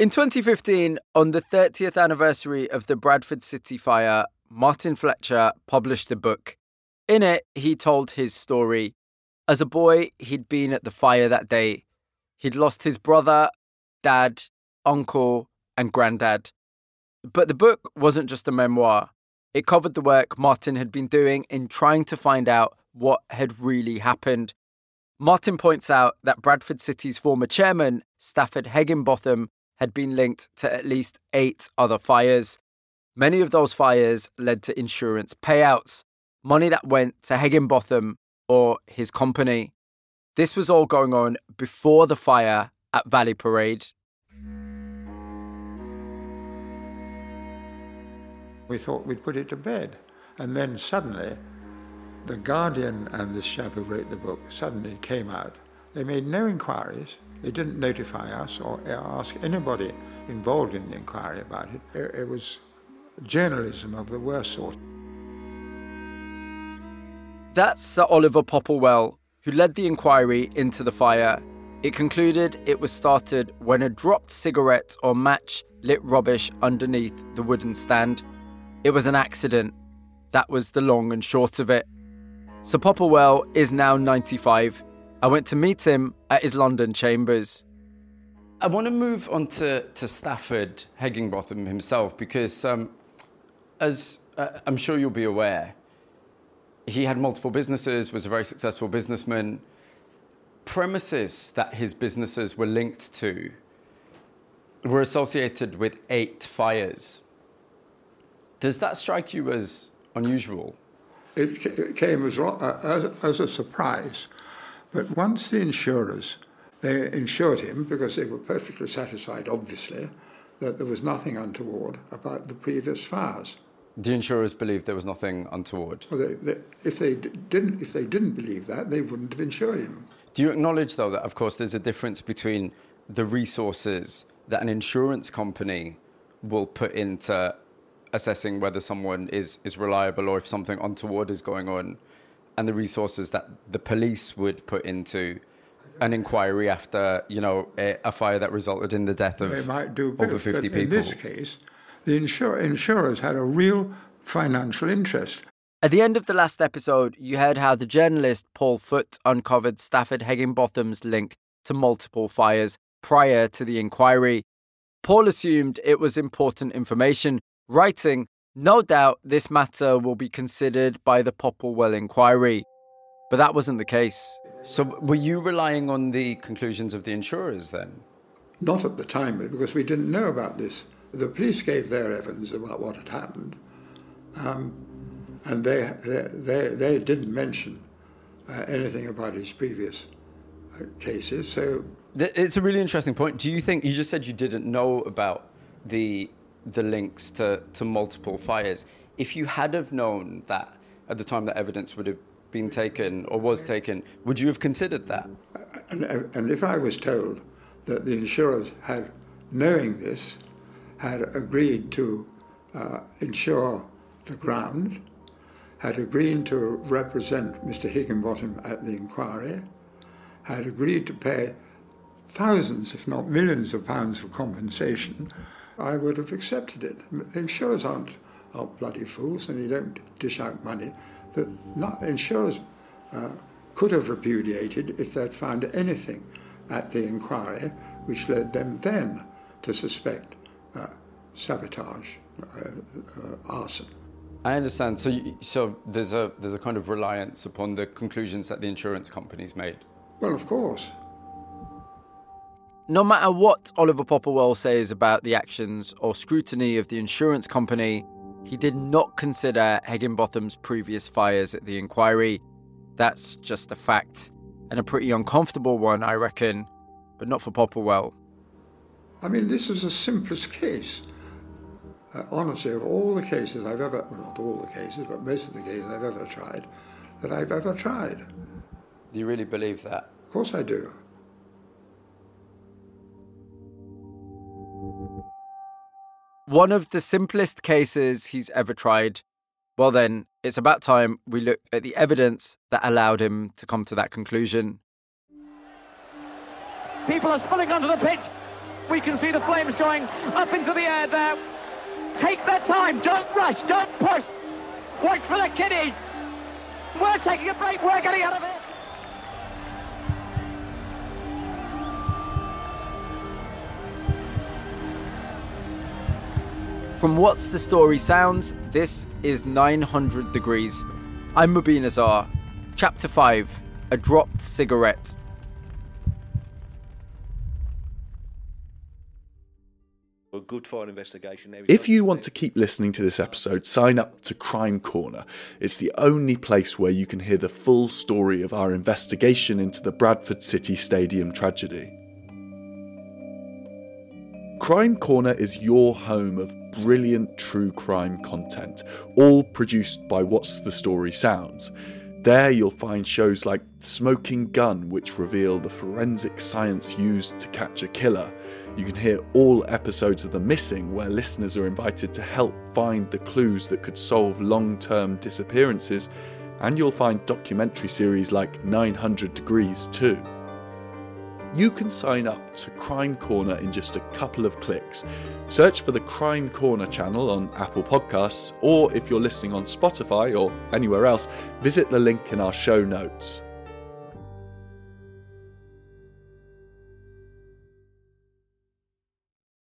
In 2015, on the 30th anniversary of the Bradford City fire, Martin Fletcher published a book. In it, he told his story. As a boy, he'd been at the fire that day. He'd lost his brother, dad, uncle, and granddad. But the book wasn't just a memoir. It covered the work Martin had been doing in trying to find out what had really happened. Martin points out that Bradford City's former chairman, Stafford Heginbotham, had been linked to at least eight other fires. Many of those fires led to insurance payouts, money that went to Heginbotham or his company. This was all going on before the fire at Valley Parade. We thought we'd put it to bed. And then suddenly, the Guardian and this chap who wrote the book suddenly came out. They made no inquiries. They didn't notify us or ask anybody involved in the inquiry about it. It, was journalism of the worst sort. That's Sir Oliver Popplewell, who led the inquiry into the fire. It concluded it was started when a dropped cigarette or match lit rubbish underneath the wooden stand. It was an accident. That was the long and short of it. Sir Popplewell is now 95 I went to meet him at his London chambers. I want to move on to, to Stafford Heginbotham himself because, um, as uh, I'm sure you'll be aware, he had multiple businesses, was a very successful businessman. Premises that his businesses were linked to were associated with eight fires. Does that strike you as unusual? It came as, uh, as, as a surprise but once the insurers, they insured him because they were perfectly satisfied, obviously, that there was nothing untoward about the previous fires. The insurers believed there was nothing untoward. Well, they, they, if they didn't, if they didn't believe that, they wouldn't have insured him. Do you acknowledge, though, that of course there's a difference between the resources that an insurance company will put into assessing whether someone is, is reliable or if something untoward is going on, and the resources that the police would put into an inquiry after you know a, a fire that resulted in the death of over 50 people. In this case, the insur- insurers had a real financial interest. At the end of the last episode, you heard how the journalist Paul Foot uncovered Stafford Heginbotham's link to multiple fires prior to the inquiry. Paul assumed it was important information, writing no doubt this matter will be considered by the Popplewell inquiry, but that wasn't the case. So, were you relying on the conclusions of the insurers then? Not at the time, because we didn't know about this. The police gave their evidence about what had happened, um, and they, they, they, they, didn't mention uh, anything about his previous uh, cases. So, it's a really interesting point. Do you think you just said you didn't know about the the links to, to multiple fires. If you had have known that at the time that evidence would have been taken or was taken, would you have considered that? And, and if I was told that the insurers had, knowing this, had agreed to uh, insure the ground, had agreed to represent Mr. Heginbotham at the inquiry, had agreed to pay thousands, if not millions, of pounds for compensation I would have accepted it. Insurers aren't, aren't bloody fools and they don't dish out money. The not, insurers uh, could have repudiated if they'd found anything at the inquiry which led them then to suspect uh, sabotage, uh, uh arson. I understand. So, you, so there's a there's a kind of reliance upon the conclusions that the insurance companies made. Well, of course. No matter what Oliver Popplewell says about the actions or scrutiny of the insurance company, he did not consider Heginbotham's previous fires at the inquiry. That's just a fact, and a pretty uncomfortable one, I reckon, but not for Popplewell. I mean, this is the simplest case. Uh, honestly, of all the cases I've ever, well, not all the cases, but most of the cases I've ever tried, that I've ever tried. Do you really believe that? Of course I do. One of the simplest cases he's ever tried. Well, then, it's about time we look at the evidence that allowed him to come to that conclusion. People are spilling onto the pitch. We can see the flames going up into the air there. Take their time. Don't rush. Don't push. Wait for the kiddies. We're taking a break. We're getting out of here. From What's the Story Sounds, this is 900 Degrees. I'm Mobeen Azhar. Chapter 5 A Dropped Cigarette. good for an investigation. If you want to keep listening to this episode, sign up to Crime Corner. It's the only place where you can hear the full story of our investigation into the Bradford City Stadium tragedy. Crime Corner is your home of brilliant true crime content, all produced by What's the Story Sounds. There you'll find shows like Smoking Gun, which reveal the forensic science used to catch a killer. You can hear all episodes of The Missing, where listeners are invited to help find the clues that could solve long term disappearances. And you'll find documentary series like 900 Degrees too. You can sign up to Crime Corner in just a couple of clicks. Search for the Crime Corner channel on Apple Podcasts, or if you're listening on Spotify or anywhere else, visit the link in our show notes.